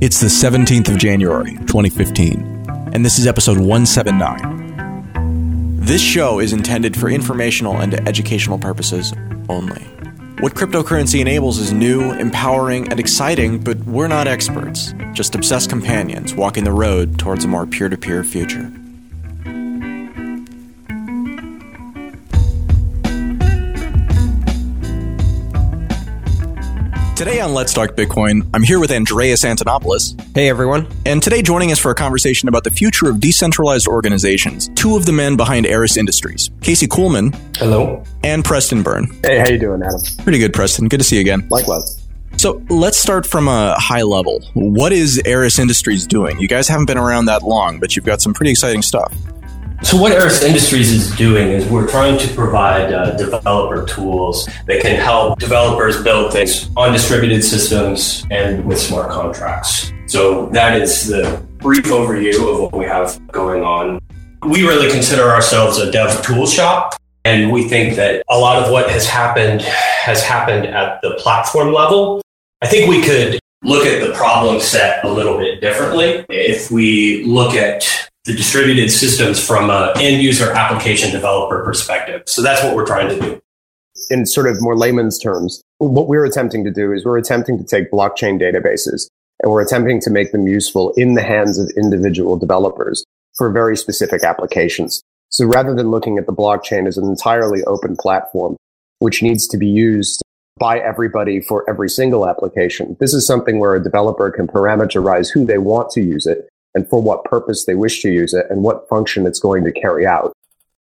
It's the 17th of January, 2015, and this is episode 179. This show is intended for informational and educational purposes only. What cryptocurrency enables is new, empowering, and exciting, but we're not experts, just obsessed companions walking the road towards a more peer to peer future. Today on Let's Talk Bitcoin, I'm here with Andreas Antonopoulos. Hey, everyone. And today joining us for a conversation about the future of decentralized organizations, two of the men behind Eris Industries, Casey Kuhlman. Hello. And Preston Byrne. Hey, how you doing, Adam? Pretty good, Preston. Good to see you again. Likewise. So let's start from a high level. What is Eris Industries doing? You guys haven't been around that long, but you've got some pretty exciting stuff. So what Eris Industries is doing is we're trying to provide uh, developer tools that can help developers build things on distributed systems and with smart contracts. So that is the brief overview of what we have going on. We really consider ourselves a dev tool shop. And we think that a lot of what has happened has happened at the platform level. I think we could look at the problem set a little bit differently. If we look at the distributed systems from an end user application developer perspective. So that's what we're trying to do. In sort of more layman's terms, what we're attempting to do is we're attempting to take blockchain databases and we're attempting to make them useful in the hands of individual developers for very specific applications. So rather than looking at the blockchain as an entirely open platform, which needs to be used by everybody for every single application, this is something where a developer can parameterize who they want to use it and for what purpose they wish to use it and what function it's going to carry out.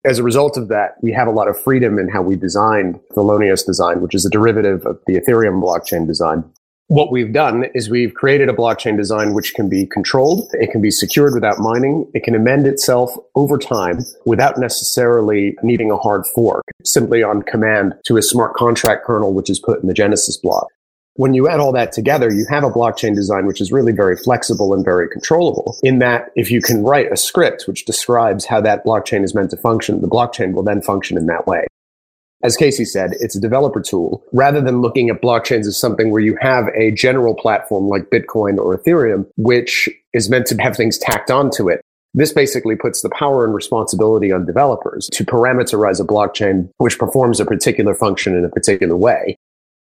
As a result of that, we have a lot of freedom in how we designed Thelonious design, which is a derivative of the Ethereum blockchain design. What we've done is we've created a blockchain design which can be controlled. It can be secured without mining. It can amend itself over time without necessarily needing a hard fork, simply on command to a smart contract kernel, which is put in the Genesis block when you add all that together, you have a blockchain design which is really very flexible and very controllable in that if you can write a script which describes how that blockchain is meant to function, the blockchain will then function in that way. As Casey said, it's a developer tool rather than looking at blockchains as something where you have a general platform like Bitcoin or Ethereum, which is meant to have things tacked onto it. This basically puts the power and responsibility on developers to parameterize a blockchain which performs a particular function in a particular way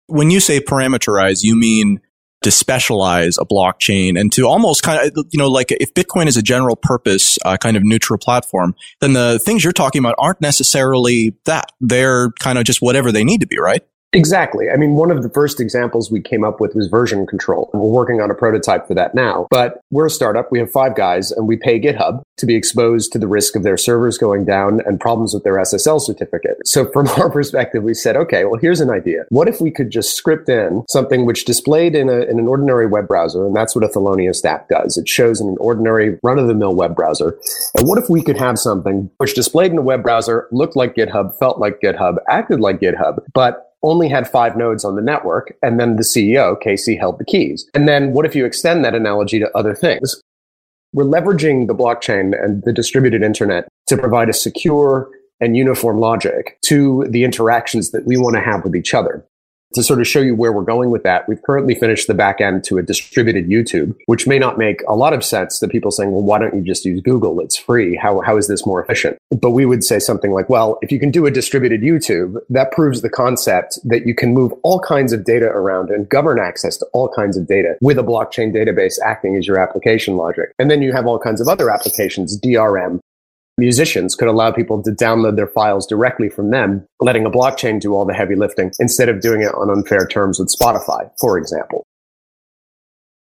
when you say parameterize, you mean to specialize a blockchain and to almost kind of, you know, like if Bitcoin is a general purpose uh, kind of neutral platform, then the things you're talking about aren't necessarily that. They're kind of just whatever they need to be, right? Exactly. I mean, one of the first examples we came up with was version control. We're working on a prototype for that now, but we're a startup. We have five guys and we pay GitHub to be exposed to the risk of their servers going down and problems with their SSL certificate. So from our perspective, we said, okay, well, here's an idea. What if we could just script in something which displayed in, a, in an ordinary web browser? And that's what a Thelonious app does. It shows in an ordinary run of the mill web browser. And what if we could have something which displayed in a web browser, looked like GitHub, felt like GitHub, acted like GitHub, but only had five nodes on the network, and then the CEO, Casey, held the keys. And then what if you extend that analogy to other things? We're leveraging the blockchain and the distributed internet to provide a secure and uniform logic to the interactions that we want to have with each other to sort of show you where we're going with that, we've currently finished the back end to a distributed YouTube, which may not make a lot of sense to people saying, well, why don't you just use Google? It's free. How, how is this more efficient? But we would say something like, well, if you can do a distributed YouTube, that proves the concept that you can move all kinds of data around and govern access to all kinds of data with a blockchain database acting as your application logic. And then you have all kinds of other applications, DRM, musicians could allow people to download their files directly from them, letting a blockchain do all the heavy lifting instead of doing it on unfair terms with Spotify, for example.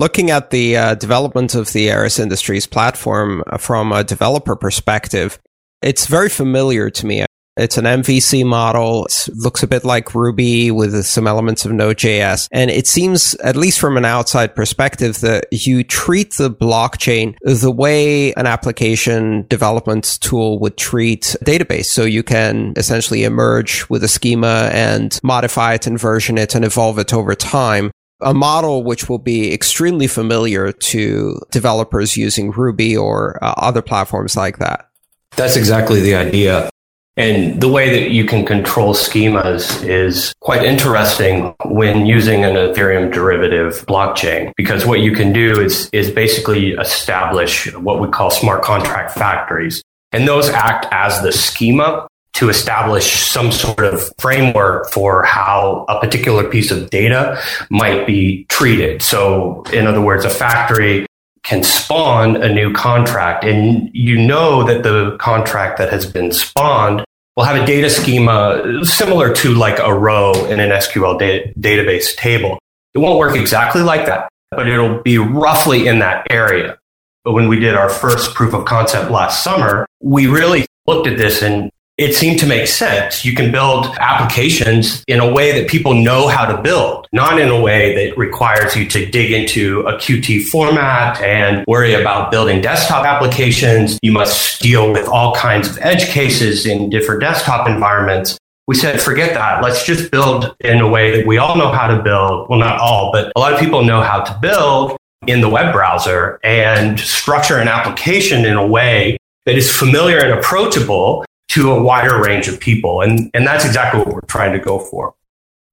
Looking at the uh, development of the Eris Industries platform uh, from a developer perspective, it's very familiar to me. It's an MVC model. It looks a bit like Ruby with some elements of Node.js. And it seems, at least from an outside perspective, that you treat the blockchain the way an application development tool would treat a database. So you can essentially emerge with a schema and modify it and version it and evolve it over time a model which will be extremely familiar to developers using Ruby or uh, other platforms like that. That's exactly the idea. And the way that you can control schemas is quite interesting when using an Ethereum derivative blockchain, because what you can do is, is basically establish what we call smart contract factories. And those act as the schema to establish some sort of framework for how a particular piece of data might be treated. So, in other words, a factory can spawn a new contract and you know that the contract that has been spawned will have a data schema similar to like a row in an SQL da- database table. It won't work exactly like that, but it'll be roughly in that area. But when we did our first proof of concept last summer, we really looked at this and it seemed to make sense. You can build applications in a way that people know how to build, not in a way that requires you to dig into a Qt format and worry about building desktop applications. You must deal with all kinds of edge cases in different desktop environments. We said, forget that. Let's just build in a way that we all know how to build. Well, not all, but a lot of people know how to build in the web browser and structure an application in a way that is familiar and approachable to a wider range of people. And, and that's exactly what we're trying to go for.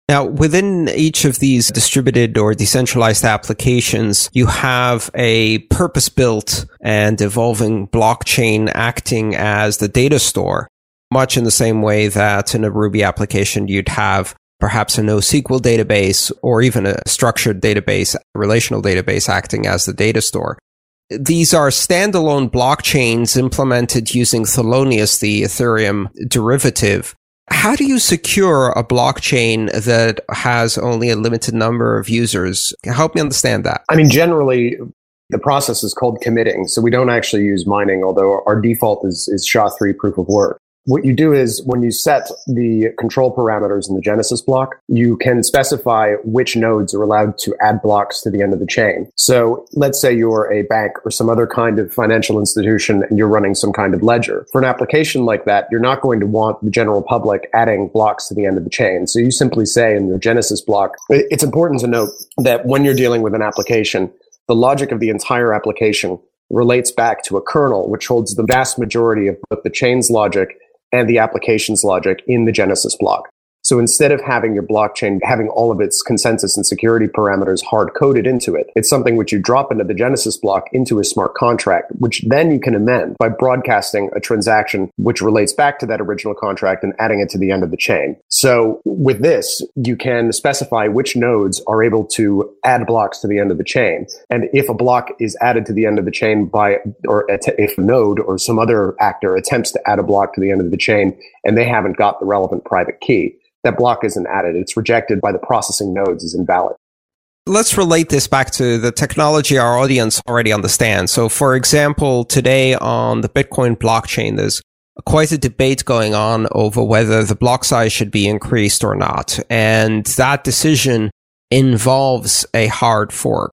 Now, within each of these distributed or decentralized applications, you have a purpose built and evolving blockchain acting as the data store, much in the same way that in a Ruby application, you'd have perhaps a NoSQL database or even a structured database, relational database acting as the data store these are standalone blockchains implemented using Thelonious, the Ethereum derivative. How do you secure a blockchain that has only a limited number of users? Help me understand that. I mean, generally, the process is called committing. So we don't actually use mining, although our default is, is SHA-3 proof of work what you do is when you set the control parameters in the Genesis block, you can specify which nodes are allowed to add blocks to the end of the chain. So let's say you're a bank or some other kind of financial institution and you're running some kind of ledger. For an application like that, you're not going to want the general public adding blocks to the end of the chain. So you simply say in the Genesis block, it's important to note that when you're dealing with an application, the logic of the entire application relates back to a kernel, which holds the vast majority of both the chain's logic and the applications logic in the Genesis block. So instead of having your blockchain having all of its consensus and security parameters hard coded into it, it's something which you drop into the Genesis block into a smart contract, which then you can amend by broadcasting a transaction which relates back to that original contract and adding it to the end of the chain. So with this, you can specify which nodes are able to add blocks to the end of the chain. And if a block is added to the end of the chain by, or if a node or some other actor attempts to add a block to the end of the chain and they haven't got the relevant private key, that block isn't added. It's rejected by the processing nodes as invalid. Let's relate this back to the technology our audience already understands. So, for example, today on the Bitcoin blockchain, there's quite a debate going on over whether the block size should be increased or not. And that decision involves a hard fork.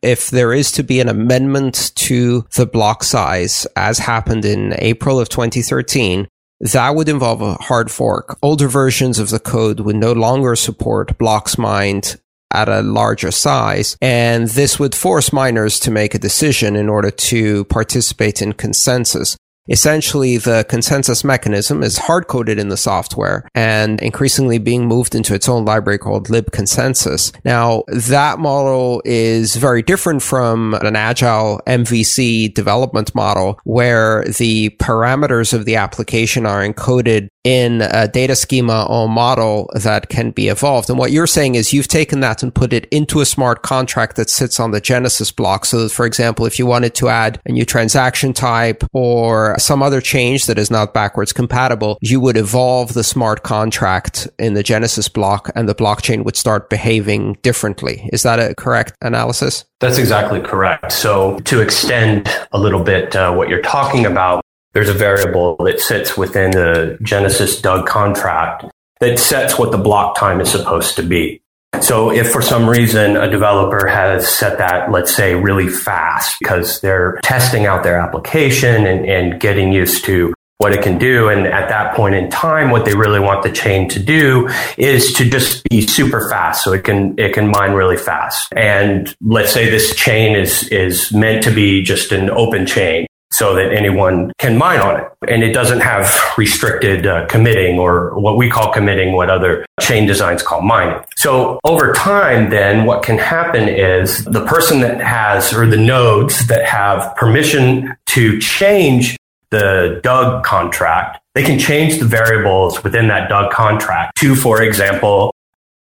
If there is to be an amendment to the block size, as happened in April of 2013, that would involve a hard fork. Older versions of the code would no longer support blocks mined at a larger size. And this would force miners to make a decision in order to participate in consensus. Essentially, the consensus mechanism is hard coded in the software and increasingly being moved into its own library called libconsensus. Now, that model is very different from an agile MVC development model where the parameters of the application are encoded in a data schema or model that can be evolved. And what you're saying is you've taken that and put it into a smart contract that sits on the Genesis block. So that, for example, if you wanted to add a new transaction type or some other change that is not backwards compatible, you would evolve the smart contract in the Genesis block and the blockchain would start behaving differently. Is that a correct analysis? That's exactly correct. So to extend a little bit uh, what you're talking about, there's a variable that sits within the Genesis DOUG contract that sets what the block time is supposed to be. So if for some reason a developer has set that, let's say, really fast because they're testing out their application and, and getting used to what it can do. And at that point in time, what they really want the chain to do is to just be super fast. So it can, it can mine really fast. And let's say this chain is, is meant to be just an open chain. So that anyone can mine on it. And it doesn't have restricted uh, committing or what we call committing, what other chain designs call mining. So over time, then what can happen is the person that has, or the nodes that have permission to change the DOUG contract, they can change the variables within that DOUG contract to, for example,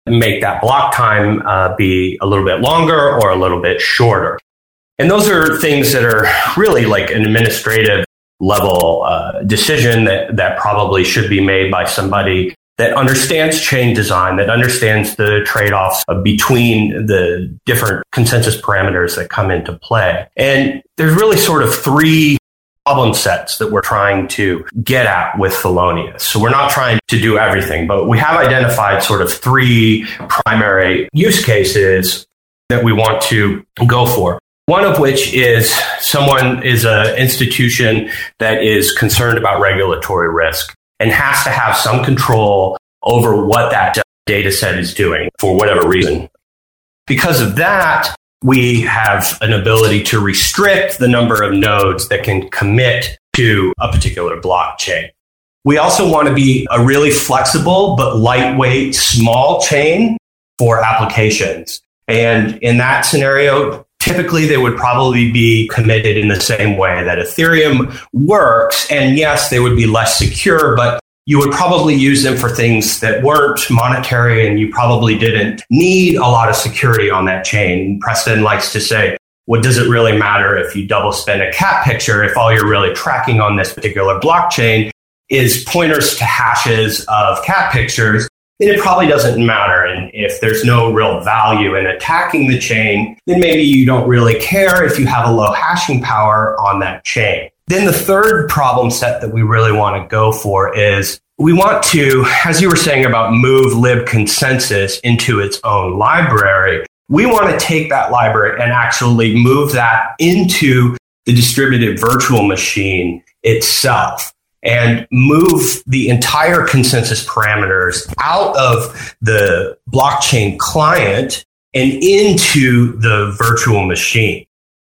make that block time uh, be a little bit longer or a little bit shorter. And those are things that are really like an administrative level uh, decision that, that probably should be made by somebody that understands chain design, that understands the trade offs between the different consensus parameters that come into play. And there's really sort of three problem sets that we're trying to get at with Thelonious. So we're not trying to do everything, but we have identified sort of three primary use cases that we want to go for. One of which is someone is an institution that is concerned about regulatory risk and has to have some control over what that data set is doing for whatever reason. Because of that, we have an ability to restrict the number of nodes that can commit to a particular blockchain. We also want to be a really flexible but lightweight small chain for applications. And in that scenario, typically they would probably be committed in the same way that Ethereum works. And yes, they would be less secure, but you would probably use them for things that weren't monetary and you probably didn't need a lot of security on that chain. Preston likes to say, what does it really matter if you double spend a cat picture if all you're really tracking on this particular blockchain is pointers to hashes of cat pictures? Then it probably doesn't matter. And if there's no real value in attacking the chain, then maybe you don't really care if you have a low hashing power on that chain. Then the third problem set that we really want to go for is we want to, as you were saying about move lib consensus into its own library, we want to take that library and actually move that into the distributed virtual machine itself and move the entire consensus parameters out of the blockchain client and into the virtual machine.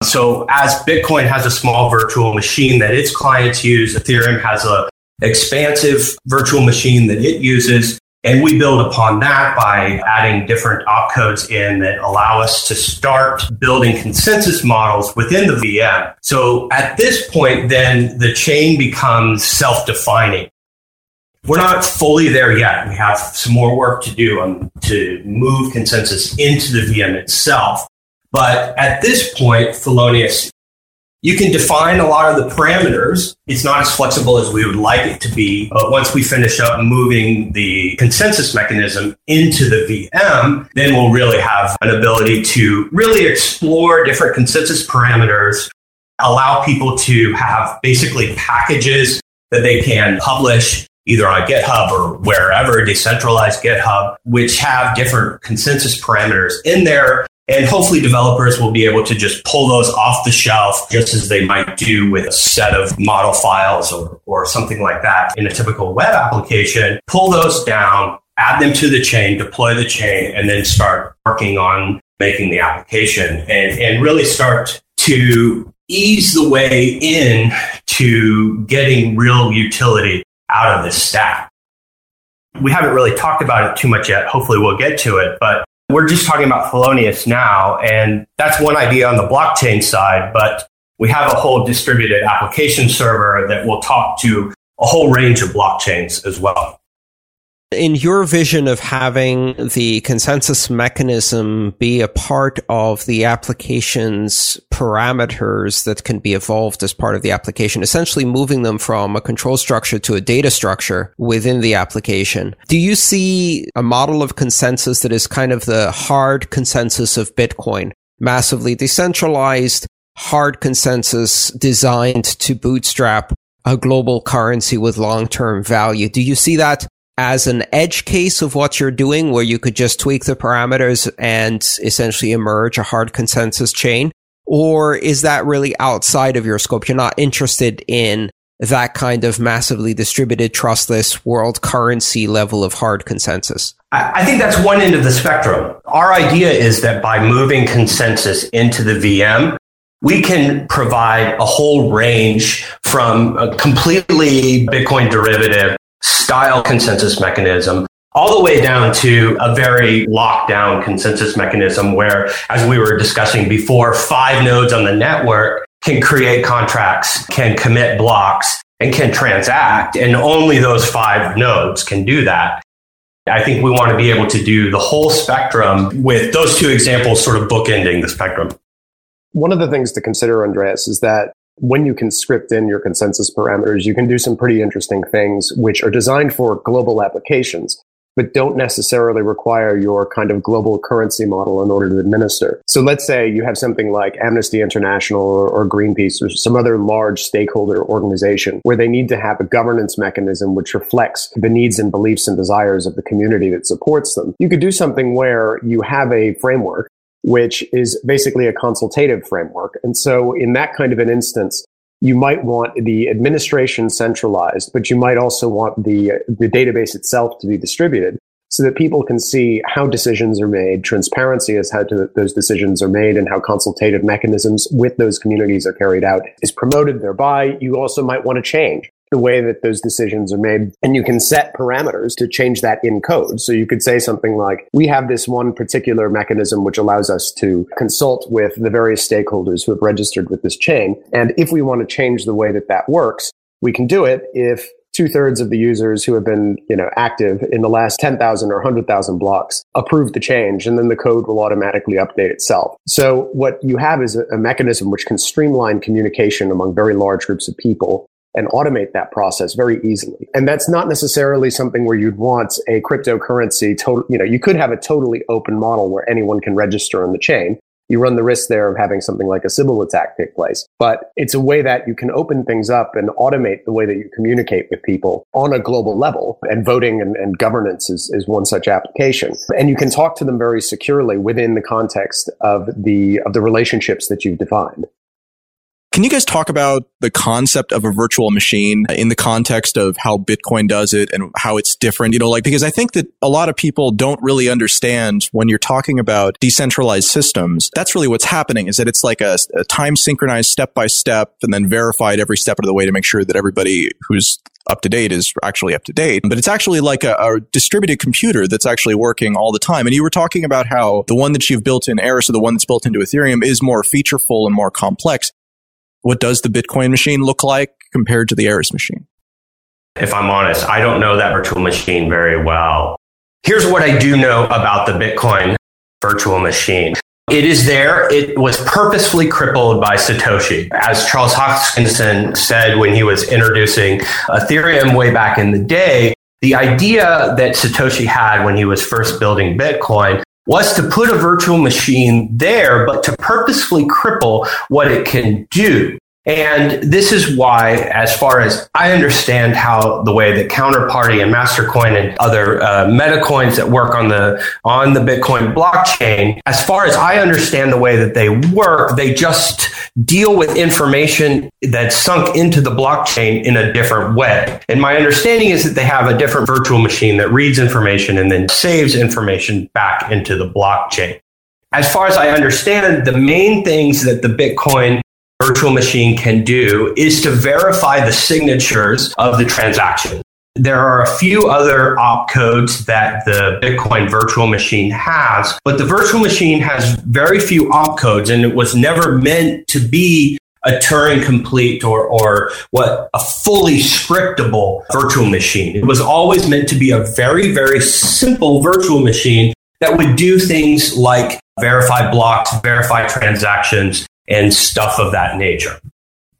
So as Bitcoin has a small virtual machine that its clients use, Ethereum has a expansive virtual machine that it uses. And we build upon that by adding different opcodes in that allow us to start building consensus models within the VM. So at this point, then the chain becomes self-defining. We're not fully there yet. We have some more work to do on, to move consensus into the VM itself. But at this point, Thelonious, you can define a lot of the parameters. It's not as flexible as we would like it to be. But once we finish up moving the consensus mechanism into the VM, then we'll really have an ability to really explore different consensus parameters, allow people to have basically packages that they can publish either on GitHub or wherever, decentralized GitHub, which have different consensus parameters in there and hopefully developers will be able to just pull those off the shelf just as they might do with a set of model files or, or something like that in a typical web application. Pull those down, add them to the chain, deploy the chain, and then start working on making the application and, and really start to ease the way in to getting real utility out of this stack. We haven't really talked about it too much yet. Hopefully we'll get to it, but we're just talking about Thelonious now, and that's one idea on the blockchain side, but we have a whole distributed application server that will talk to a whole range of blockchains as well. In your vision of having the consensus mechanism be a part of the application's parameters that can be evolved as part of the application, essentially moving them from a control structure to a data structure within the application, do you see a model of consensus that is kind of the hard consensus of Bitcoin, massively decentralized, hard consensus designed to bootstrap a global currency with long-term value. Do you see that as an edge case of what you're doing where you could just tweak the parameters and essentially emerge a hard consensus chain? Or is that really outside of your scope? You're not interested in that kind of massively distributed, trustless world currency level of hard consensus? I think that's one end of the spectrum. Our idea is that by moving consensus into the VM, we can provide a whole range from a completely Bitcoin derivative style consensus mechanism all the way down to a very locked down consensus mechanism where, as we were discussing before, five nodes on the network can create contracts, can commit blocks, and can transact. And only those five nodes can do that. I think we want to be able to do the whole spectrum with those two examples sort of bookending the spectrum. One of the things to consider, Andreas, is that when you can script in your consensus parameters, you can do some pretty interesting things which are designed for global applications but don't necessarily require your kind of global currency model in order to administer. So let's say you have something like Amnesty International or, or, Greenpeace or some other large stakeholder organization where they need to have a governance mechanism which reflects the needs and beliefs and desires of the community that supports them. You could do something where you have a framework which is basically a consultative framework. And so in that kind of an instance, you might want the administration centralized, but you might also want the, the database itself to be distributed so that people can see how decisions are made, transparency as how to, those decisions are made, and how consultative mechanisms with those communities are carried out is promoted thereby. You also might want to change the way that those decisions are made. And you can set parameters to change that in code. So you could say something like, we have this one particular mechanism which allows us to consult with the various stakeholders who have registered with this chain. And if we want to change the way that that works, we can do it if two thirds of the users who have been, you know, active in the last 10,000 or 100,000 blocks approve the change and then the code will automatically update itself. So what you have is a, a mechanism which can streamline communication among very large groups of people and automate that process very easily. And that's not necessarily something where you'd want a cryptocurrency total, you know, you could have a totally open model where anyone can register on the chain. You run the risk there of having something like a Sybil attack take place. But it's a way that you can open things up and automate the way that you communicate with people on a global level. And voting and, and governance is, is one such application. And you can talk to them very securely within the context of the, of the relationships that you've defined. Can you guys talk about the concept of a virtual machine in the context of how Bitcoin does it and how it's different? You know, like, because I think that a lot of people don't really understand when you're talking about decentralized systems. That's really what's happening is that it's like a, a time synchronized step by step and then verified every step of the way to make sure that everybody who's up to date is actually up to date, but it's actually like a, a, distributed computer that's actually working all the time. And you were talking about how the one that you've built in Eris or the one that's built into Ethereum is more featureful and more complex what does the Bitcoin machine look like compared to the Eris machine? If I'm honest, I don't know that virtual machine very well. Here's what I do know about the Bitcoin virtual machine. It is there. It was purposefully crippled by Satoshi. As Charles Hoskinson said when he was introducing Ethereum way back in the day, the idea that Satoshi had when he was first building Bitcoin was to put a virtual machine there, but to purposefully cripple what it can do. And this is why, as far as I understand how the way that Counterparty and Mastercoin and other uh, meta coins that work on the on the Bitcoin blockchain, as far as I understand the way that they work, they just deal with information that's sunk into the blockchain in a different way. And my understanding is that they have a different virtual machine that reads information and then saves information back into the blockchain. As far as I understand, the main things that the Bitcoin virtual machine can do is to verify the signatures of the transaction. There are a few other opcodes that the Bitcoin virtual machine has, but the virtual machine has very few opcodes and it was never meant to be a Turing complete or, or what a fully scriptable virtual machine. It was always meant to be a very, very simple virtual machine that would do things like verify blocks, verify transactions, and stuff of that nature.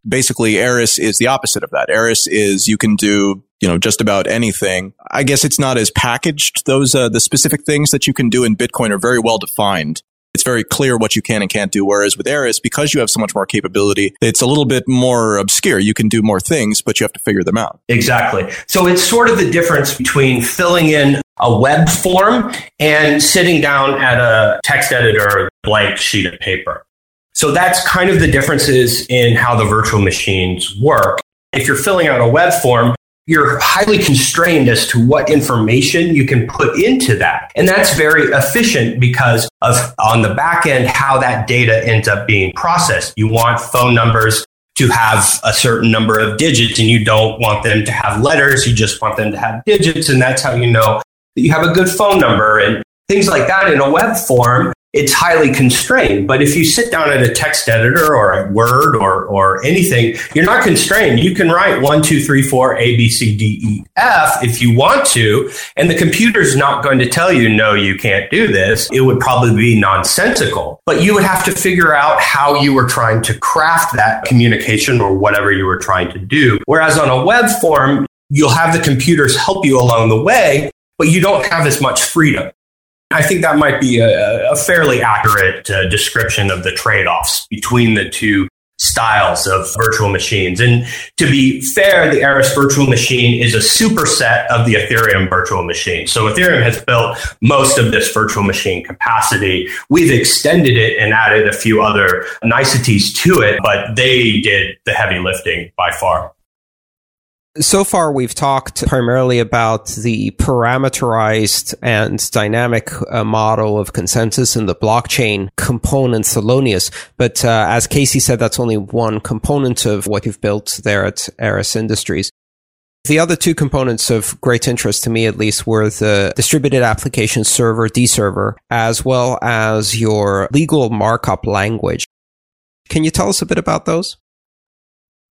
Basically, Eris is the opposite of that. Eris is you can do, you know, just about anything. I guess it's not as packaged. Those, uh, the specific things that you can do in Bitcoin are very well defined. It's very clear what you can and can't do. Whereas with Eris, because you have so much more capability, it's a little bit more obscure. You can do more things, but you have to figure them out. Exactly. So it's sort of the difference between filling in a web form and sitting down at a text editor, blank sheet of paper. So that's kind of the differences in how the virtual machines work. If you're filling out a web form, you're highly constrained as to what information you can put into that. And that's very efficient because of on the back end, how that data ends up being processed. You want phone numbers to have a certain number of digits and you don't want them to have letters. You just want them to have digits. And that's how you know that you have a good phone number and things like that in a web form it's highly constrained. But if you sit down at a text editor or a Word or, or anything, you're not constrained. You can write one, two, three, four, A, B, C, D, E, F if you want to. And the computer's not going to tell you, no, you can't do this. It would probably be nonsensical. But you would have to figure out how you were trying to craft that communication or whatever you were trying to do. Whereas on a web form, you'll have the computers help you along the way, but you don't have as much freedom. I think that might be a, a fairly accurate uh, description of the trade offs between the two styles of virtual machines. And to be fair, the Eris virtual machine is a superset of the Ethereum virtual machine. So Ethereum has built most of this virtual machine capacity. We've extended it and added a few other niceties to it, but they did the heavy lifting by far. So far, we've talked primarily about the parameterized and dynamic uh, model of consensus in the blockchain component Thelonious. But uh, as Casey said, that's only one component of what you've built there at Eris Industries. The other two components of great interest to me, at least, were the distributed application server, Decerver, as well as your legal markup language. Can you tell us a bit about those?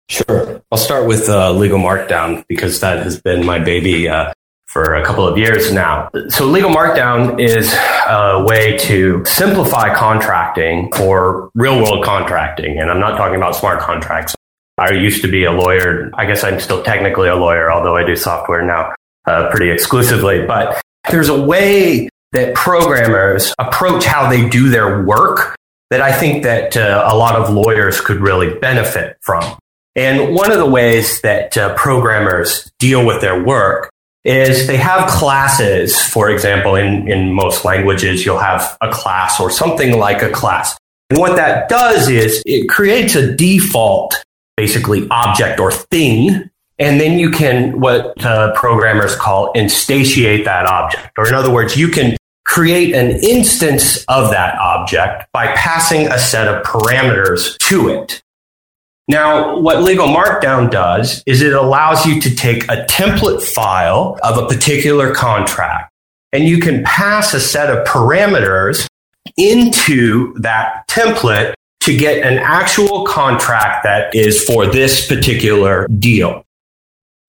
Sure. I'll start with uh, Legal Markdown because that has been my baby uh, for a couple of years now. So Legal Markdown is a way to simplify contracting for real world contracting. And I'm not talking about smart contracts. I used to be a lawyer. I guess I'm still technically a lawyer, although I do software now uh, pretty exclusively. But there's a way that programmers approach how they do their work that I think that uh, a lot of lawyers could really benefit from. And one of the ways that uh, programmers deal with their work is they have classes. For example, in, in most languages, you'll have a class or something like a class. And what that does is it creates a default, basically object or thing. And then you can, what uh, programmers call instantiate that object. Or in other words, you can create an instance of that object by passing a set of parameters to it. Now, what Legal Markdown does is it allows you to take a template file of a particular contract and you can pass a set of parameters into that template to get an actual contract that is for this particular deal.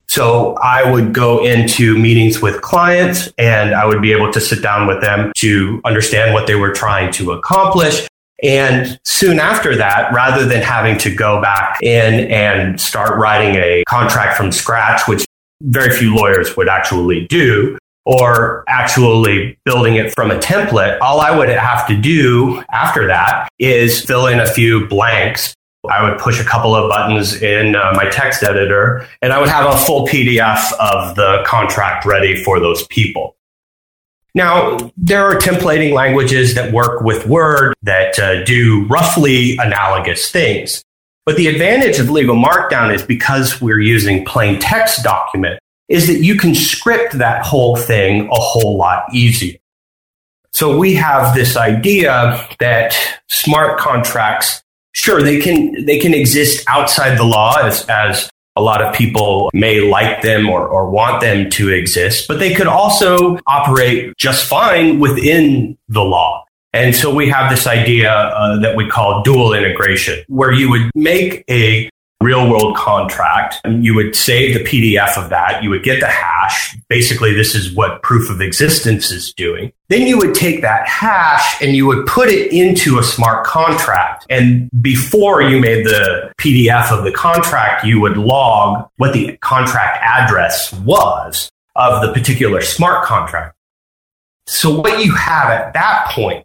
So I would go into meetings with clients and I would be able to sit down with them to understand what they were trying to accomplish and soon after that, rather than having to go back in and start writing a contract from scratch, which very few lawyers would actually do, or actually building it from a template, all I would have to do after that is fill in a few blanks. I would push a couple of buttons in uh, my text editor and I would have a full PDF of the contract ready for those people. Now, there are templating languages that work with Word that uh, do roughly analogous things. But the advantage of legal markdown is because we're using plain text document is that you can script that whole thing a whole lot easier. So we have this idea that smart contracts, sure, they can, they can exist outside the law as, as a lot of people may like them or, or want them to exist, but they could also operate just fine within the law. And so we have this idea uh, that we call dual integration, where you would make a real world contract. You would save the PDF of that. You would get the hash. Basically, this is what proof of existence is doing. Then you would take that hash and you would put it into a smart contract. And before you made the PDF of the contract, you would log what the contract address was of the particular smart contract. So what you have at that point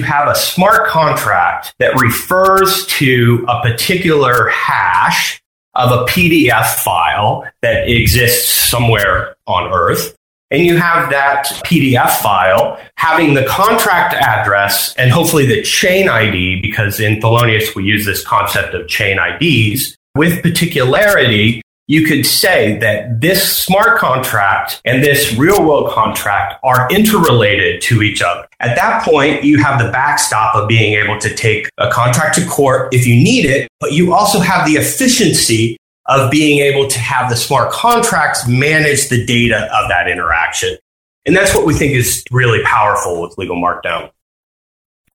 you have a smart contract that refers to a particular hash of a PDF file that exists somewhere on Earth. And you have that PDF file having the contract address and hopefully the chain ID, because in Thelonious we use this concept of chain IDs with particularity you could say that this smart contract and this real world contract are interrelated to each other. At that point, you have the backstop of being able to take a contract to court if you need it, but you also have the efficiency of being able to have the smart contracts manage the data of that interaction. And that's what we think is really powerful with legal markdown.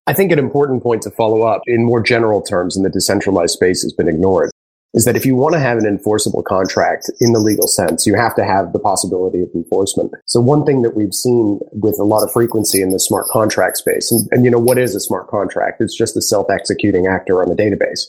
I think an important point to follow up in more general terms in the decentralized space has been ignored is that if you want to have an enforceable contract in the legal sense, you have to have the possibility of enforcement. So one thing that we've seen with a lot of frequency in the smart contract space, and, and you know, what is a smart contract? It's just a self-executing actor on the database.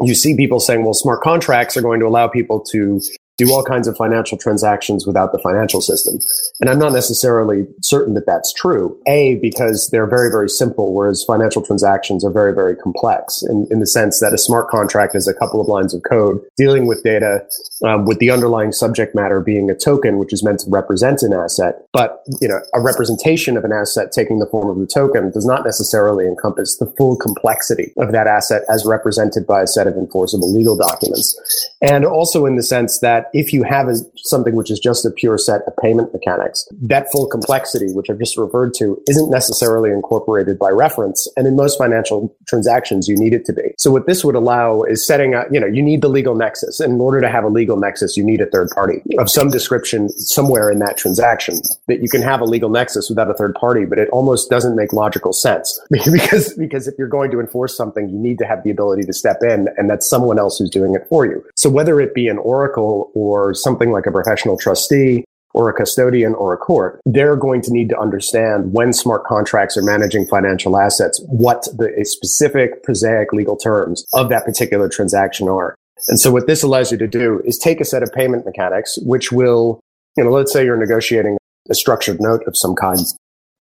You see people saying, well, smart contracts are going to allow people to do all kinds of financial transactions without the financial system. And I'm not necessarily certain that that's true. A, because they're very, very simple, whereas financial transactions are very, very complex in, in the sense that a smart contract is a couple of lines of code dealing with data, um, with the underlying subject matter being a token, which is meant to represent an asset. But, you know, a representation of an asset taking the form of a token does not necessarily encompass the full complexity of that asset as represented by a set of enforceable legal documents. And also in the sense that that if you have something which is just a pure set of payment mechanics, that full complexity, which I've just referred to, isn't necessarily incorporated by reference. And in most financial transactions, you need it to be. So what this would allow is setting up, you know, you need the legal nexus. And in order to have a legal nexus, you need a third party of some description somewhere in that transaction that you can have a legal nexus without a third party, but it almost doesn't make logical sense because, because if you're going to enforce something, you need to have the ability to step in and that's someone else who's doing it for you. So whether it be an Oracle or something like a professional trustee or a custodian or a court, they're going to need to understand when smart contracts are managing financial assets, what the specific prosaic legal terms of that particular transaction are. And so what this allows you to do is take a set of payment mechanics, which will, you know, let's say you're negotiating a structured note of some kind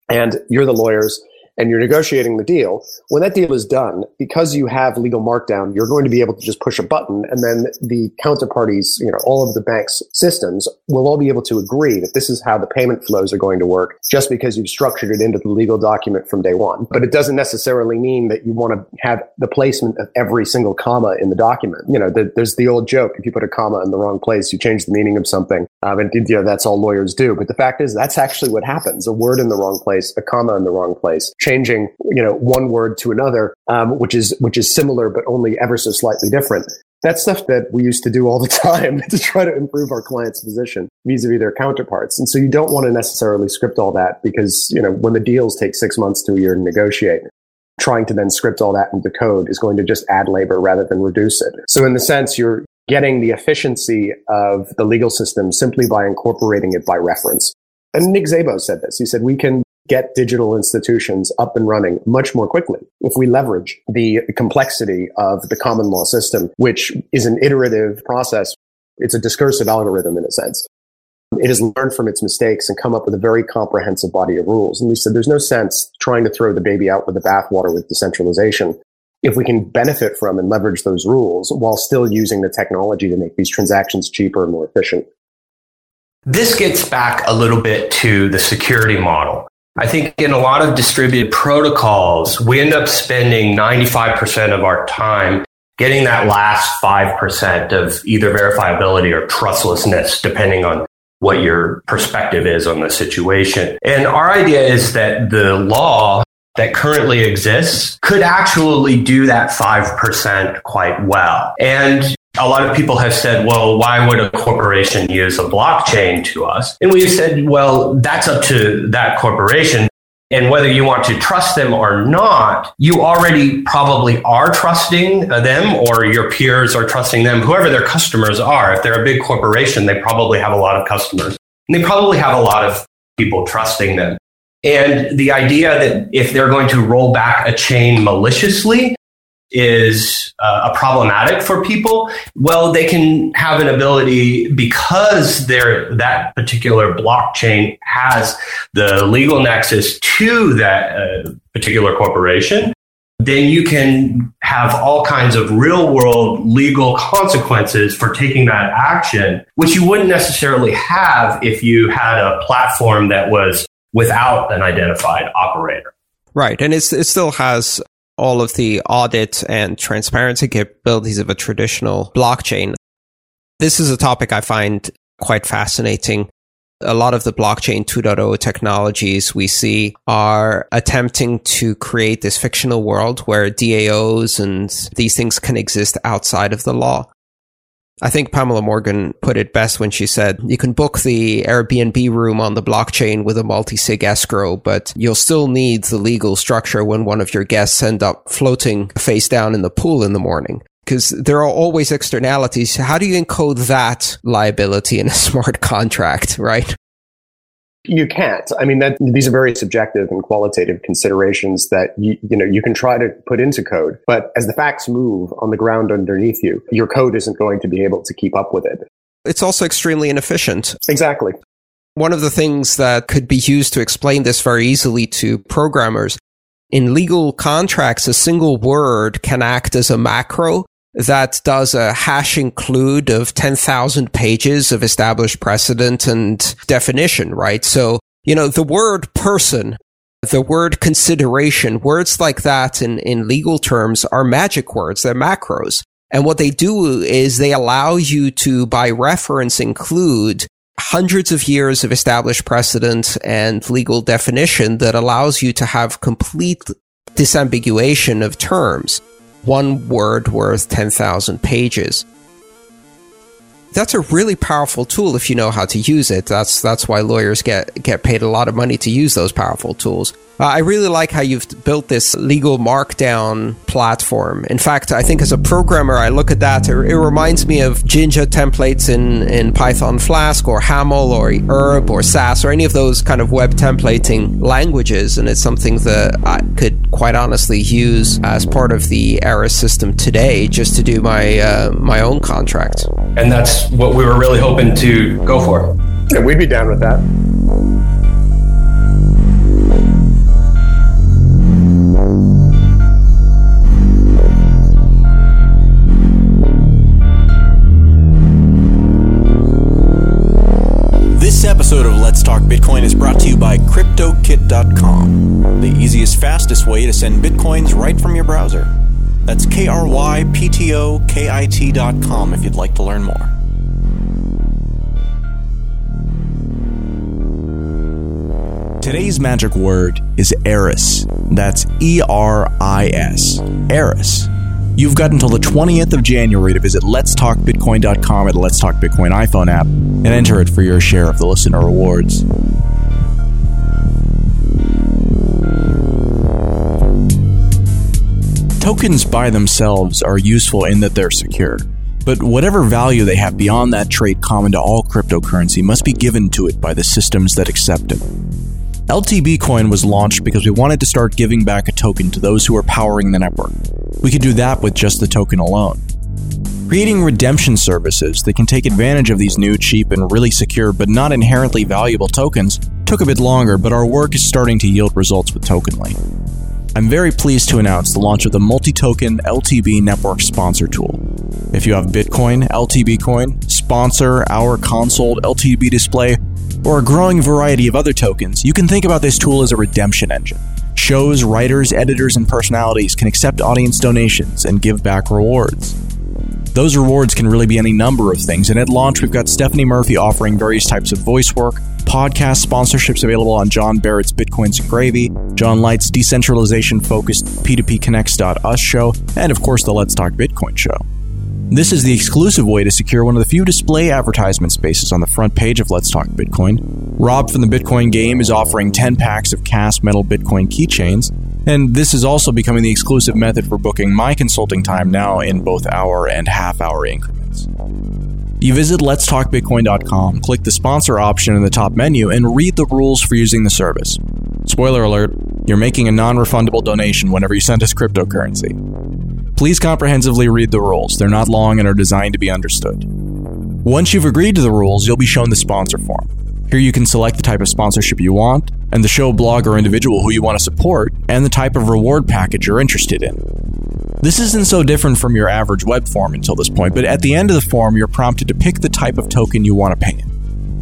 and you're the lawyers and you're negotiating the deal, when that deal is done, because you have legal markdown, you're going to be able to just push a button and then the counterparties, you know, all of the bank's systems will all be able to agree that this is how the payment flows are going to work just because you've structured it into the legal document from day one. But it doesn't necessarily mean that you want to have the placement of every single comma in the document. You know, the, there's the old joke. If you put a comma in the wrong place, you change the meaning of something. Um, and you know, that's all lawyers do. But the fact is that's actually what happens. A word in the wrong place, a comma in the wrong place changing, you know, one word to another, um, which is which is similar but only ever so slightly different. That's stuff that we used to do all the time to try to improve our client's position vis-a-vis their counterparts. And so you don't want to necessarily script all that because, you know, when the deals take six months to a year to negotiate, trying to then script all that into code is going to just add labor rather than reduce it. So in the sense, you're getting the efficiency of the legal system simply by incorporating it by reference. And Nick Szabo said this. He said, we can get digital institutions up and running much more quickly if we leverage the complexity of the common law system, which is an iterative process. It's a discursive algorithm in a sense. It has learned from its mistakes and come up with a very comprehensive body of rules. And we said there's no sense trying to throw the baby out with the bathwater with decentralization if we can benefit from and leverage those rules while still using the technology to make these transactions cheaper and more efficient. This gets back a little bit to the security model. I think in a lot of distributed protocols, we end up spending 95% of our time getting that last 5% of either verifiability or trustlessness, depending on what your perspective is on the situation. And our idea is that the law that currently exists could actually do that 5% quite well. And a lot of people have said, well, why would a corporation use a blockchain to us? And we've said, well, that's up to that corporation. And whether you want to trust them or not, you already probably are trusting them or your peers are trusting them, whoever their customers are. If they're a big corporation, they probably have a lot of customers and they probably have a lot of people trusting them. And the idea that if they're going to roll back a chain maliciously, is uh, a problematic for people, well, they can have an ability because their that particular blockchain has the legal nexus to that uh, particular corporation. Then you can have all kinds of real world legal consequences for taking that action, which you wouldn't necessarily have if you had a platform that was without an identified operator. Right. And it still has all of the audit and transparency capabilities of a traditional blockchain. This is a topic I find quite fascinating. A lot of the blockchain 2.0 technologies we see are attempting to create this fictional world where DAOs and these things can exist outside of the law. I think Pamela Morgan put it best when she said, you can book the Airbnb room on the blockchain with a multi-sig escrow, but you'll still need the legal structure when one of your guests end up floating face down in the pool in the morning because there are always externalities. How do you encode that liability in a smart contract, right? You can't. I mean, that, these are very subjective and qualitative considerations that you, you know you can try to put into code, but as the facts move on the ground underneath you, your code isn't going to be able to keep up with it. It's also extremely inefficient. Exactly. One of the things that could be used to explain this very easily to programmers in legal contracts, a single word can act as a macro that does a hash include of 10,000 pages of established precedent and definition, right? So, you know, the word person, the word consideration, words like that in, in legal terms are magic words. They're macros. And what they do is they allow you to, by reference, include hundreds of years of established precedent and legal definition that allows you to have complete disambiguation of terms one word worth 10,000 pages. That's a really powerful tool if you know how to use it. That's that's why lawyers get get paid a lot of money to use those powerful tools. Uh, I really like how you've built this legal markdown platform. In fact, I think as a programmer, I look at that, it, it reminds me of Jinja templates in, in Python Flask or Haml or Erb or Sass or any of those kind of web templating languages. And it's something that I could quite honestly use as part of the Eris system today just to do my, uh, my own contract. And that's what we were really hoping to go for. Yeah, we'd be down with that. Episode of Let's Talk Bitcoin is brought to you by KryptoKit.com, the easiest, fastest way to send bitcoins right from your browser. That's K R Y P T O K I T.com if you'd like to learn more. Today's magic word is Eris. That's E R I S. Eris. You've got until the 20th of January to visit letstalkbitcoin.com at the Let's Talk Bitcoin iPhone app and enter it for your share of the listener rewards. Tokens by themselves are useful in that they're secure, but whatever value they have beyond that trait common to all cryptocurrency must be given to it by the systems that accept it. LTB Coin was launched because we wanted to start giving back a token to those who are powering the network. We could do that with just the token alone. Creating redemption services that can take advantage of these new, cheap, and really secure but not inherently valuable tokens took a bit longer, but our work is starting to yield results with Tokenly. I'm very pleased to announce the launch of the multi token LTB network sponsor tool. If you have Bitcoin, LTB coin, sponsor, our console, LTB display, or a growing variety of other tokens, you can think about this tool as a redemption engine. Shows, writers, editors, and personalities can accept audience donations and give back rewards. Those rewards can really be any number of things, and at launch, we've got Stephanie Murphy offering various types of voice work, podcast sponsorships available on John Barrett's Bitcoins and Gravy, John Light's decentralization focused P2P Connects.us show, and of course the Let's Talk Bitcoin show. This is the exclusive way to secure one of the few display advertisement spaces on the front page of Let's Talk Bitcoin. Rob from the Bitcoin Game is offering 10 packs of cast metal Bitcoin keychains, and this is also becoming the exclusive method for booking my consulting time now in both hour and half hour increments. You visit letstalkbitcoin.com, click the sponsor option in the top menu, and read the rules for using the service. Spoiler alert, you're making a non refundable donation whenever you send us cryptocurrency. Please comprehensively read the rules, they're not long and are designed to be understood. Once you've agreed to the rules, you'll be shown the sponsor form. Here you can select the type of sponsorship you want, and the show, blog, or individual who you want to support, and the type of reward package you're interested in. This isn't so different from your average web form until this point, but at the end of the form, you're prompted to pick the type of token you want to pay in.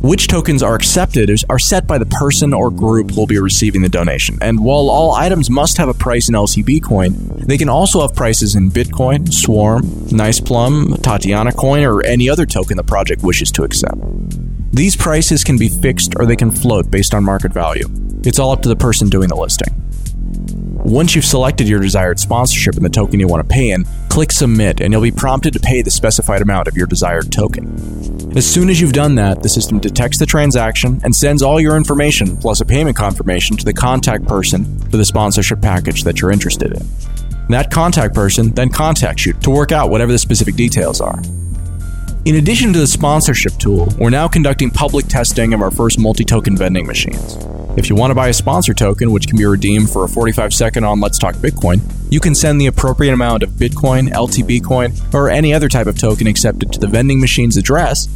Which tokens are accepted are set by the person or group who will be receiving the donation. And while all items must have a price in LTB coin, they can also have prices in Bitcoin, Swarm, Nice Plum, Tatiana coin, or any other token the project wishes to accept. These prices can be fixed or they can float based on market value. It's all up to the person doing the listing. Once you've selected your desired sponsorship and the token you want to pay in, click Submit and you'll be prompted to pay the specified amount of your desired token. As soon as you've done that, the system detects the transaction and sends all your information plus a payment confirmation to the contact person for the sponsorship package that you're interested in. That contact person then contacts you to work out whatever the specific details are. In addition to the sponsorship tool, we're now conducting public testing of our first multi token vending machines. If you want to buy a sponsor token, which can be redeemed for a 45 second on Let's Talk Bitcoin, you can send the appropriate amount of Bitcoin, LTB coin, or any other type of token accepted to the vending machine's address,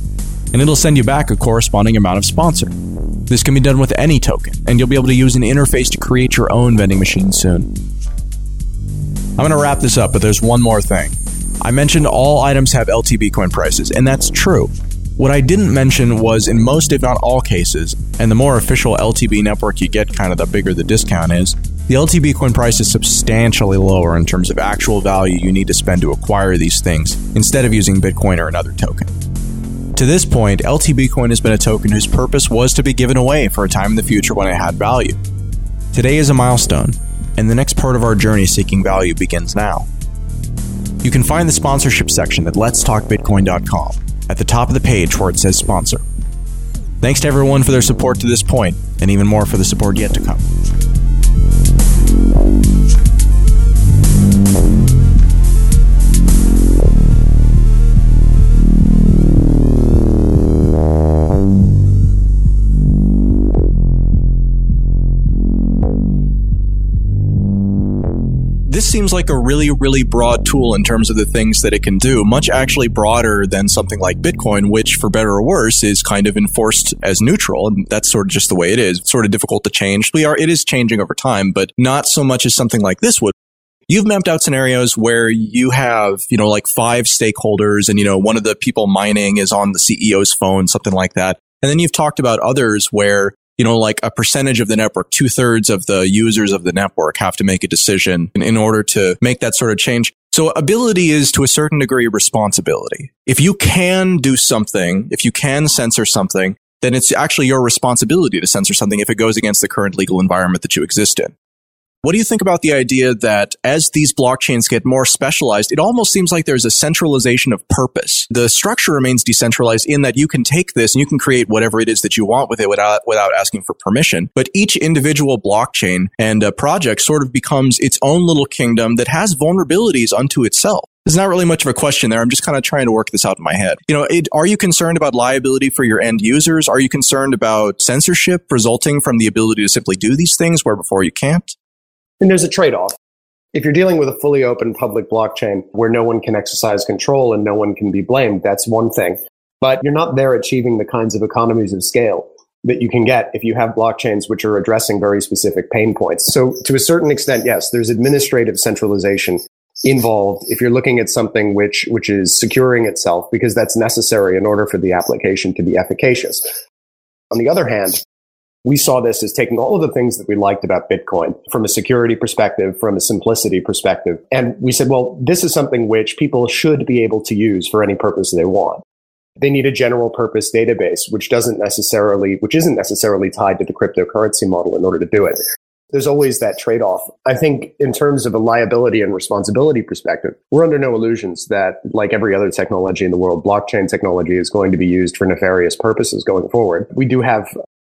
and it'll send you back a corresponding amount of sponsor. This can be done with any token, and you'll be able to use an interface to create your own vending machine soon. I'm going to wrap this up, but there's one more thing. I mentioned all items have LTB coin prices, and that's true. What I didn't mention was in most, if not all cases, and the more official LTB network you get, kind of the bigger the discount is, the LTB coin price is substantially lower in terms of actual value you need to spend to acquire these things instead of using Bitcoin or another token. To this point, LTB coin has been a token whose purpose was to be given away for a time in the future when it had value. Today is a milestone, and the next part of our journey seeking value begins now. You can find the sponsorship section at letstalkbitcoin.com at the top of the page where it says sponsor. Thanks to everyone for their support to this point, and even more for the support yet to come. This seems like a really, really broad tool in terms of the things that it can do, much actually broader than something like Bitcoin, which, for better or worse, is kind of enforced as neutral. And that's sort of just the way it is. It's sort of difficult to change. We are, it is changing over time, but not so much as something like this would. You've mapped out scenarios where you have, you know, like five stakeholders and, you know, one of the people mining is on the CEO's phone, something like that. And then you've talked about others where you know, like a percentage of the network, two thirds of the users of the network have to make a decision in, in order to make that sort of change. So ability is to a certain degree responsibility. If you can do something, if you can censor something, then it's actually your responsibility to censor something if it goes against the current legal environment that you exist in. What do you think about the idea that as these blockchains get more specialized, it almost seems like there's a centralization of purpose? The structure remains decentralized in that you can take this and you can create whatever it is that you want with it without, without asking for permission. But each individual blockchain and uh, project sort of becomes its own little kingdom that has vulnerabilities unto itself. There's not really much of a question there. I'm just kind of trying to work this out in my head. You know, it, are you concerned about liability for your end users? Are you concerned about censorship resulting from the ability to simply do these things where before you can't? And there's a trade off. If you're dealing with a fully open public blockchain where no one can exercise control and no one can be blamed, that's one thing. But you're not there achieving the kinds of economies of scale that you can get if you have blockchains which are addressing very specific pain points. So to a certain extent, yes, there's administrative centralization involved if you're looking at something which which is securing itself because that's necessary in order for the application to be efficacious. On the other hand, we saw this as taking all of the things that we liked about Bitcoin from a security perspective, from a simplicity perspective. And we said, well, this is something which people should be able to use for any purpose they want. They need a general purpose database, which doesn't necessarily, which isn't necessarily tied to the cryptocurrency model in order to do it. There's always that trade off. I think in terms of a liability and responsibility perspective, we're under no illusions that like every other technology in the world, blockchain technology is going to be used for nefarious purposes going forward. We do have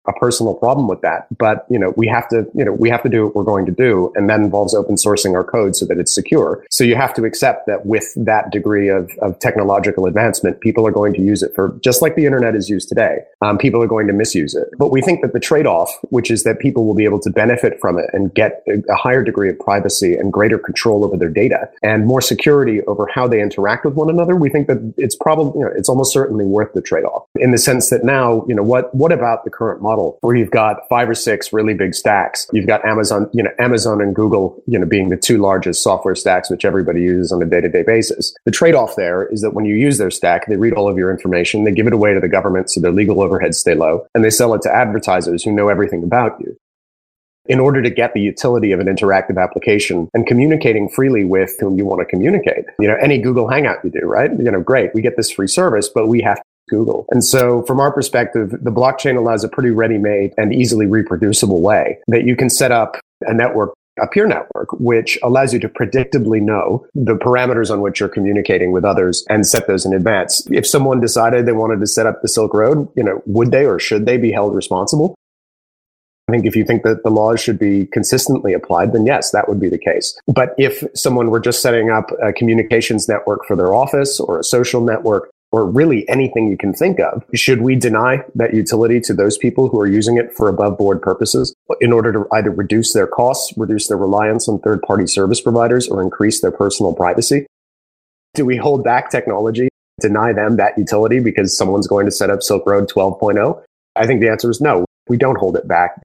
a personal problem with that. But, you know, we have to, you know, we have to do what we're going to do. And that involves open sourcing our code so that it's secure. So you have to accept that with that degree of, of technological advancement, people are going to use it for just like the internet is used today. Um, people are going to misuse it. But we think that the trade off, which is that people will be able to benefit from it and get a, a higher degree of privacy and greater control over their data and more security over how they interact with one another, we think that it's probably, you know, it's almost certainly worth the trade off in the sense that now, you know, what, what about the current model model where you've got five or six really big stacks. You've got Amazon, you know, Amazon and Google, you know, being the two largest software stacks, which everybody uses on a day to day basis. The trade off there is that when you use their stack, they read all of your information, they give it away to the government so their legal overheads stay low, and they sell it to advertisers who know everything about you in order to get the utility of an interactive application and communicating freely with whom you want to communicate. You know, any Google Hangout you do, right? You know, great, we get this free service, but we have Google. And so from our perspective, the blockchain allows a pretty ready-made and easily reproducible way that you can set up a network a peer network, which allows you to predictably know the parameters on which you're communicating with others and set those in advance. If someone decided they wanted to set up the Silk Road, you know, would they or should they be held responsible? I think if you think that the laws should be consistently applied, then yes, that would be the case. But if someone were just setting up a communications network for their office or a social network, or really anything you can think of, should we deny that utility to those people who are using it for above board purposes in order to either reduce their costs, reduce their reliance on third party service providers, or increase their personal privacy? Do we hold back technology, deny them that utility because someone's going to set up Silk Road 12.0? I think the answer is no. We don't hold it back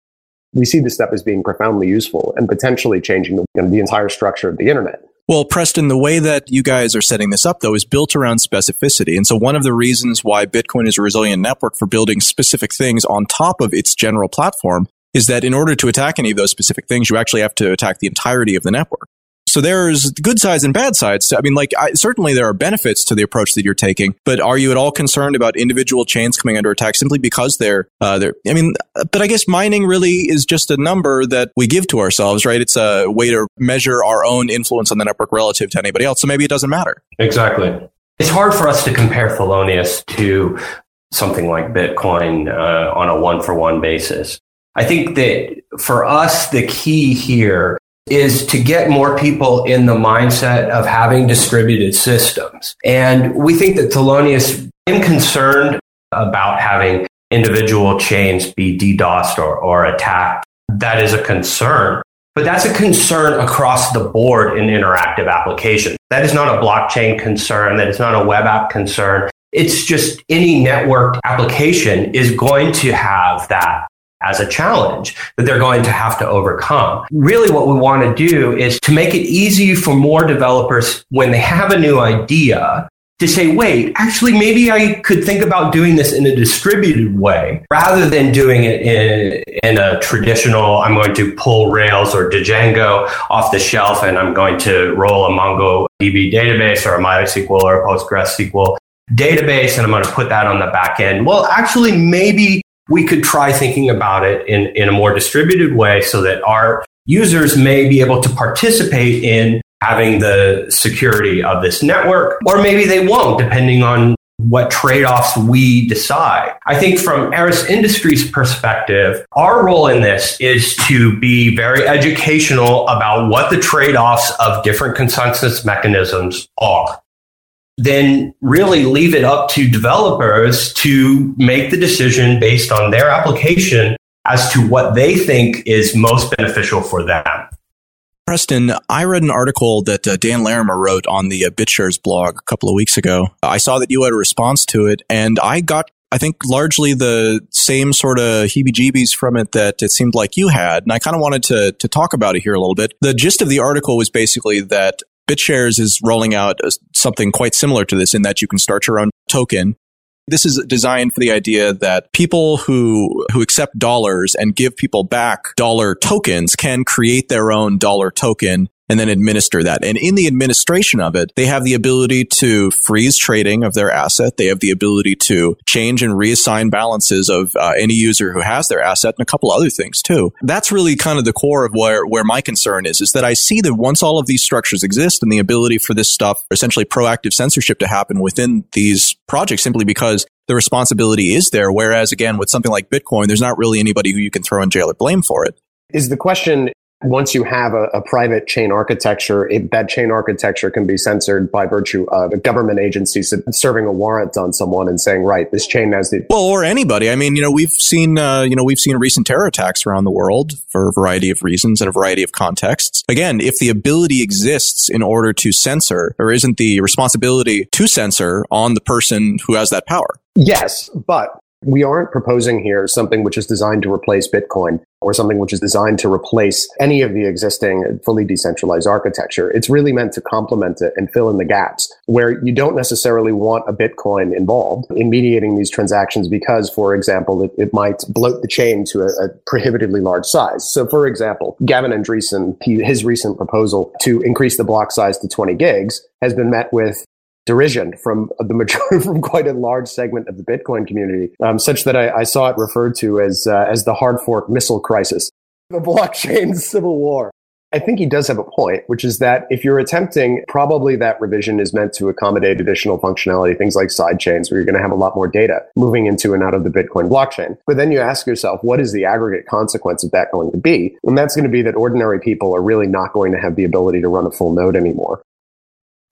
we see this stuff as being profoundly useful and potentially changing the, you know, the entire structure of the internet. Well, Preston, the way that you guys are setting this up, though, is built around specificity. And so one of the reasons why Bitcoin is a resilient network for building specific things on top of its general platform is that in order to attack any of those specific things, you actually have to attack the entirety of the network. So there's good sides and bad sides. I mean, like, I, certainly there are benefits to the approach that you're taking, but are you at all concerned about individual chains coming under attack simply because they're, uh, they're, I mean, but I guess mining really is just a number that we give to ourselves, right? It's a way to measure our own influence on the network relative to anybody else. So maybe it doesn't matter. Exactly. It's hard for us to compare Thelonious to something like Bitcoin uh, on a one for one basis. I think that for us, the key here is to get more people in the mindset of having distributed systems. And we think that Thelonious is concerned about having individual chains be DDoSed or, or attacked. That is a concern. But that's a concern across the board in interactive applications. That is not a blockchain concern. That is not a web app concern. It's just any networked application is going to have that as a challenge that they're going to have to overcome. Really, what we want to do is to make it easy for more developers when they have a new idea to say, wait, actually, maybe I could think about doing this in a distributed way rather than doing it in, in a traditional, I'm going to pull Rails or Django off the shelf and I'm going to roll a MongoDB database or a MySQL or a PostgreSQL database and I'm going to put that on the back end. Well, actually, maybe we could try thinking about it in, in a more distributed way so that our users may be able to participate in having the security of this network, or maybe they won't, depending on what trade-offs we decide. I think from Eris Industries perspective, our role in this is to be very educational about what the trade-offs of different consensus mechanisms are then really leave it up to developers to make the decision based on their application as to what they think is most beneficial for them. Preston, I read an article that uh, Dan Larimer wrote on the uh, BitShares blog a couple of weeks ago. I saw that you had a response to it, and I got, I think, largely the same sort of heebie jeebies from it that it seemed like you had. And I kind of wanted to, to talk about it here a little bit. The gist of the article was basically that BitShares is rolling out something quite similar to this in that you can start your own token. This is designed for the idea that people who, who accept dollars and give people back dollar tokens can create their own dollar token and then administer that. And in the administration of it, they have the ability to freeze trading of their asset. They have the ability to change and reassign balances of uh, any user who has their asset and a couple other things too. That's really kind of the core of where, where my concern is, is that I see that once all of these structures exist and the ability for this stuff, essentially proactive censorship to happen within these projects simply because the responsibility is there. Whereas again, with something like Bitcoin, there's not really anybody who you can throw in jail or blame for it. Is the question once you have a, a private chain architecture, it, that chain architecture can be censored by virtue of a government agency serving a warrant on someone and saying, right, this chain has the. Well, or anybody. I mean, you know, we've seen, uh, you know, we've seen recent terror attacks around the world for a variety of reasons and a variety of contexts. Again, if the ability exists in order to censor, there isn't the responsibility to censor on the person who has that power. Yes, but We aren't proposing here something which is designed to replace Bitcoin or something which is designed to replace any of the existing fully decentralized architecture. It's really meant to complement it and fill in the gaps where you don't necessarily want a Bitcoin involved in mediating these transactions because, for example, it, it might bloat the chain to a, a, prohibitively large size. So, for example, Gavin Andresen, he, his recent proposal to increase the block size to 20 gigs has been met with derision from the majority, from quite a large segment of the Bitcoin community, um, such that I, I, saw it referred to as uh, as the hard fork missile crisis, the blockchain civil war. I think he does have a point, which is that if you're attempting, probably that revision is meant to accommodate additional functionality, things like side chains, where you're going to have a lot more data moving into and out of the Bitcoin blockchain. But then you ask yourself, what is the aggregate consequence of that going to be? And that's going to be that ordinary people are really not going to have the ability to run a full node anymore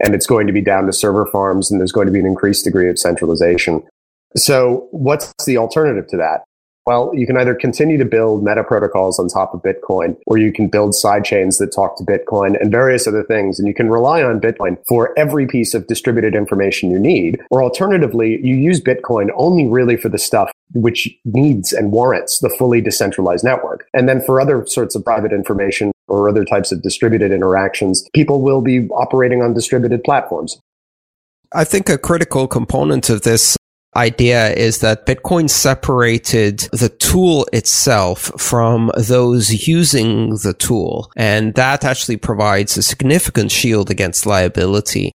and it's going to be down to server farms and there's going to be an increased degree of centralization. So what's the alternative to that? Well, you can either continue to build meta protocols on top of Bitcoin, or you can build side chains that talk to Bitcoin and various other things. And you can rely on Bitcoin for every piece of distributed information you need. Or alternatively, you use Bitcoin only really for the stuff which needs and warrants the fully decentralized network. And then for other sorts of private information, or other types of distributed interactions, people will be operating on distributed platforms. I think a critical component of this idea is that Bitcoin separated the tool itself from those using the tool. And that actually provides a significant shield against liability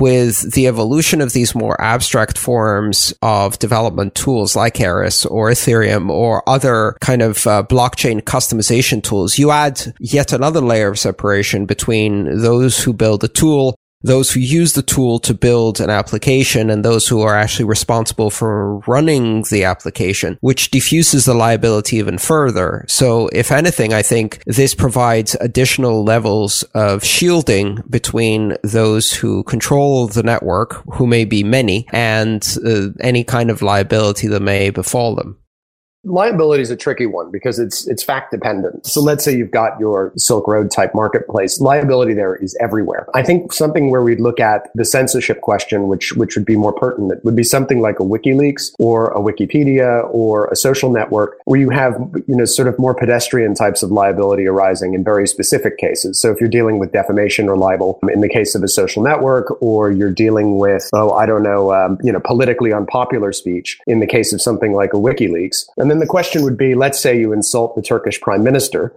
with the evolution of these more abstract forms of development tools like Eris or Ethereum or other kind of uh, blockchain customization tools, you add yet another layer of separation between those who build a tool those who use the tool to build an application and those who are actually responsible for running the application, which diffuses the liability even further. So if anything, I think this provides additional levels of shielding between those who control the network, who may be many, and uh, any kind of liability that may befall them liability is a tricky one because it's it's fact dependent. So let's say you've got your Silk Road type marketplace. Liability there is everywhere. I think something where we'd look at the censorship question, which which would be more pertinent, would be something like a WikiLeaks or a Wikipedia or a social network where you have you know sort of more pedestrian types of liability arising in very specific cases. So if you're dealing with defamation or libel in the case of a social network, or you're dealing with oh I don't know um, you know politically unpopular speech in the case of something like a WikiLeaks, and then then the question would be, let's say you insult the Turkish prime minister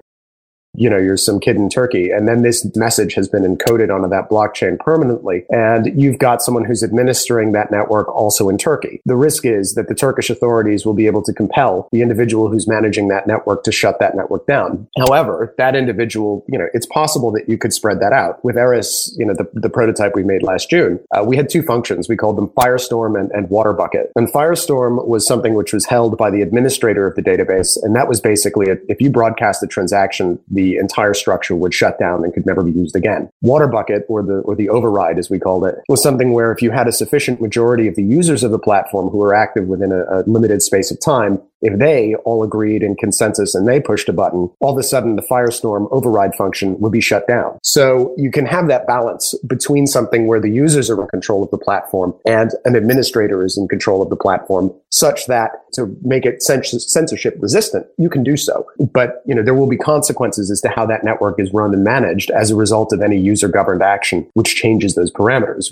you know, you're some kid in Turkey. And then this message has been encoded onto that blockchain permanently. And you've got someone who's administering that network also in Turkey. The risk is that the Turkish authorities will be able to compel the individual who's managing that network to shut that network down. However, that individual, you know, it's possible that you could spread that out. With Eris, you know, the, the prototype we made last June, uh, we had two functions. We called them Firestorm and, and Water Bucket. And Firestorm was something which was held by the administrator of the database. And that was basically a, if you broadcast a transaction, the entire structure would shut down and could never be used again. Water bucket or the or the override as we called it was something where if you had a sufficient majority of the users of the platform who were active within a, a limited space of time, if they all agreed in consensus and they pushed a button, all of a sudden the Firestorm override function would be shut down. So you can have that balance between something where the users are in control of the platform and an administrator is in control of the platform such that to make it censorship resistant, you can do so. But, you know, there will be consequences as to how that network is run and managed as a result of any user governed action, which changes those parameters.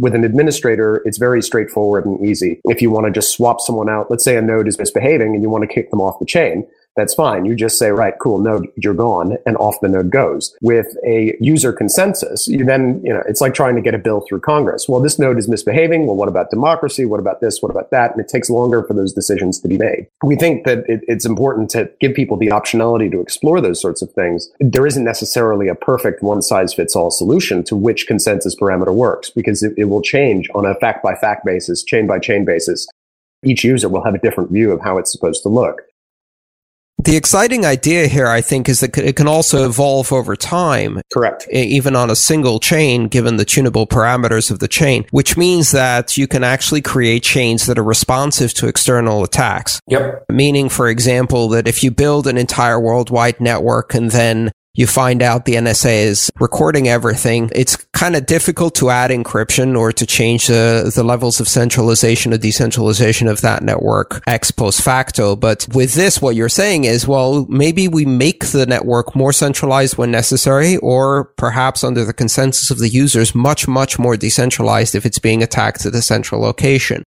With an administrator, it's very straightforward and easy. If you want to just swap someone out, let's say a node is misbehaving and you want to kick them off the chain, that's fine. You just say, right, cool, node, you're gone, and off the node goes. With a user consensus, you then, you know, it's like trying to get a bill through Congress. Well, this node is misbehaving. Well, what about democracy? What about this? What about that? And it takes longer for those decisions to be made. We think that it, it's important to give people the optionality to explore those sorts of things. There isn't necessarily a perfect one size fits all solution to which consensus parameter works because it, it will change on a fact by fact basis, chain by chain basis. Each user will have a different view of how it's supposed to look. The exciting idea here, I think, is that it can also evolve over time. Correct. Even on a single chain, given the tunable parameters of the chain, which means that you can actually create chains that are responsive to external attacks. Yep. Meaning, for example, that if you build an entire worldwide network and then you find out the NSA is recording everything. It's kind of difficult to add encryption or to change the, the levels of centralization or decentralization of that network ex post facto. But with this, what you're saying is, well, maybe we make the network more centralized when necessary, or perhaps under the consensus of the users, much, much more decentralized if it's being attacked at a central location.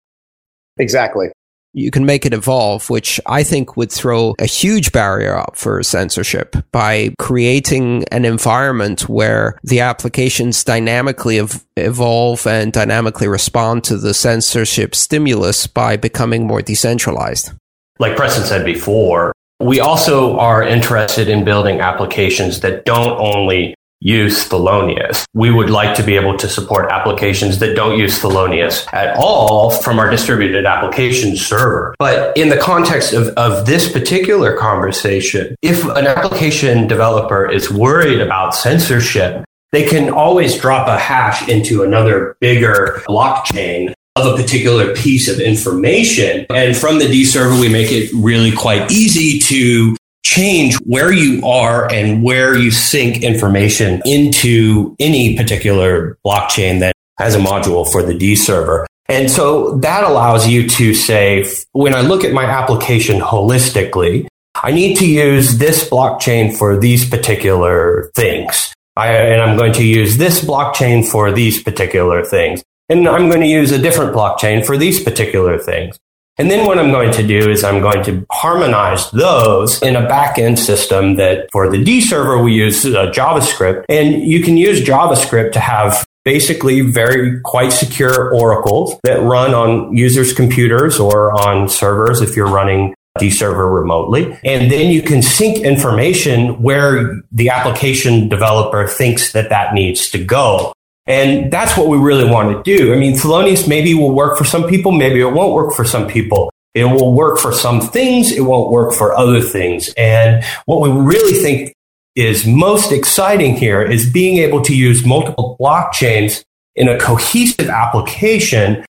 Exactly you can make it evolve, which I think would throw a huge barrier up for censorship by creating an environment where the applications dynamically ev- evolve and dynamically respond to the censorship stimulus by becoming more decentralized. Like Preston said before, we also are interested in building applications that don't only use Thelonious. We would like to be able to support applications that don't use Thelonious at all from our distributed application server. But in the context of, of this particular conversation, if an application developer is worried about censorship, they can always drop a hash into another bigger blockchain of a particular piece of information. And from the Decerver, we make it really quite easy to change where you are and where you sync information into any particular blockchain that has a module for the Decerver. And so that allows you to say, when I look at my application holistically, I need to use this blockchain for these particular things. I, and I'm going to use this blockchain for these particular things. And I'm going to use a different blockchain for these particular things. And then what I'm going to do is I'm going to harmonize those in a backend system that for the Decerver, we use uh, JavaScript and you can use JavaScript to have basically very quite secure oracles that run on users' computers or on servers if you're running Decerver remotely. And then you can sync information where the application developer thinks that that needs to go. And that's what we really want to do. I mean, Thelonious maybe will work for some people, maybe it won't work for some people. It will work for some things, it won't work for other things. And what we really think is most exciting here is being able to use multiple blockchains in a cohesive application,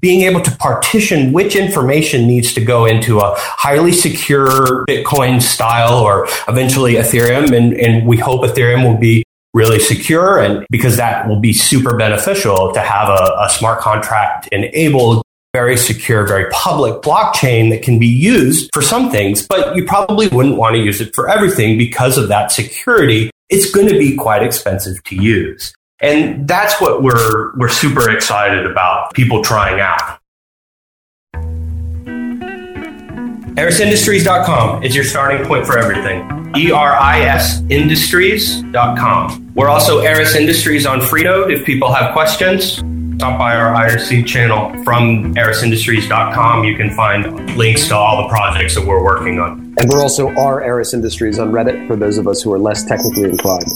being able to partition which information needs to go into a highly secure Bitcoin style or eventually Ethereum. And, and we hope Ethereum will be really secure and because that will be super beneficial to have a, a smart contract enabled very secure, very public blockchain that can be used for some things, but you probably wouldn't want to use it for everything because of that security. It's going to be quite expensive to use. And that's what we're, we're super excited about people trying out. ErisIndustries.com is your starting point for everything. E-R-I-S Industries.com. We're also Eris Industries on Freenode. If people have questions, stop by our IRC channel from erisindustries.com. You can find links to all the projects that we're working on. And we're also our Eris Industries on Reddit for those of us who are less technically inclined.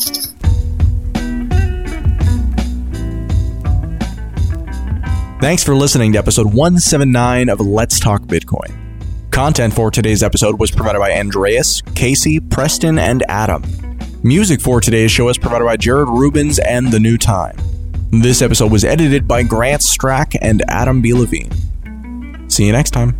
Thanks for listening to episode 179 of Let's Talk Bitcoin. Content for today's episode was provided by Andreas, Casey, Preston, and Adam. Music for today's show is provided by Jared Rubens and The New Time. This episode was edited by Grant Strack and Adam B. Levine. See you next time.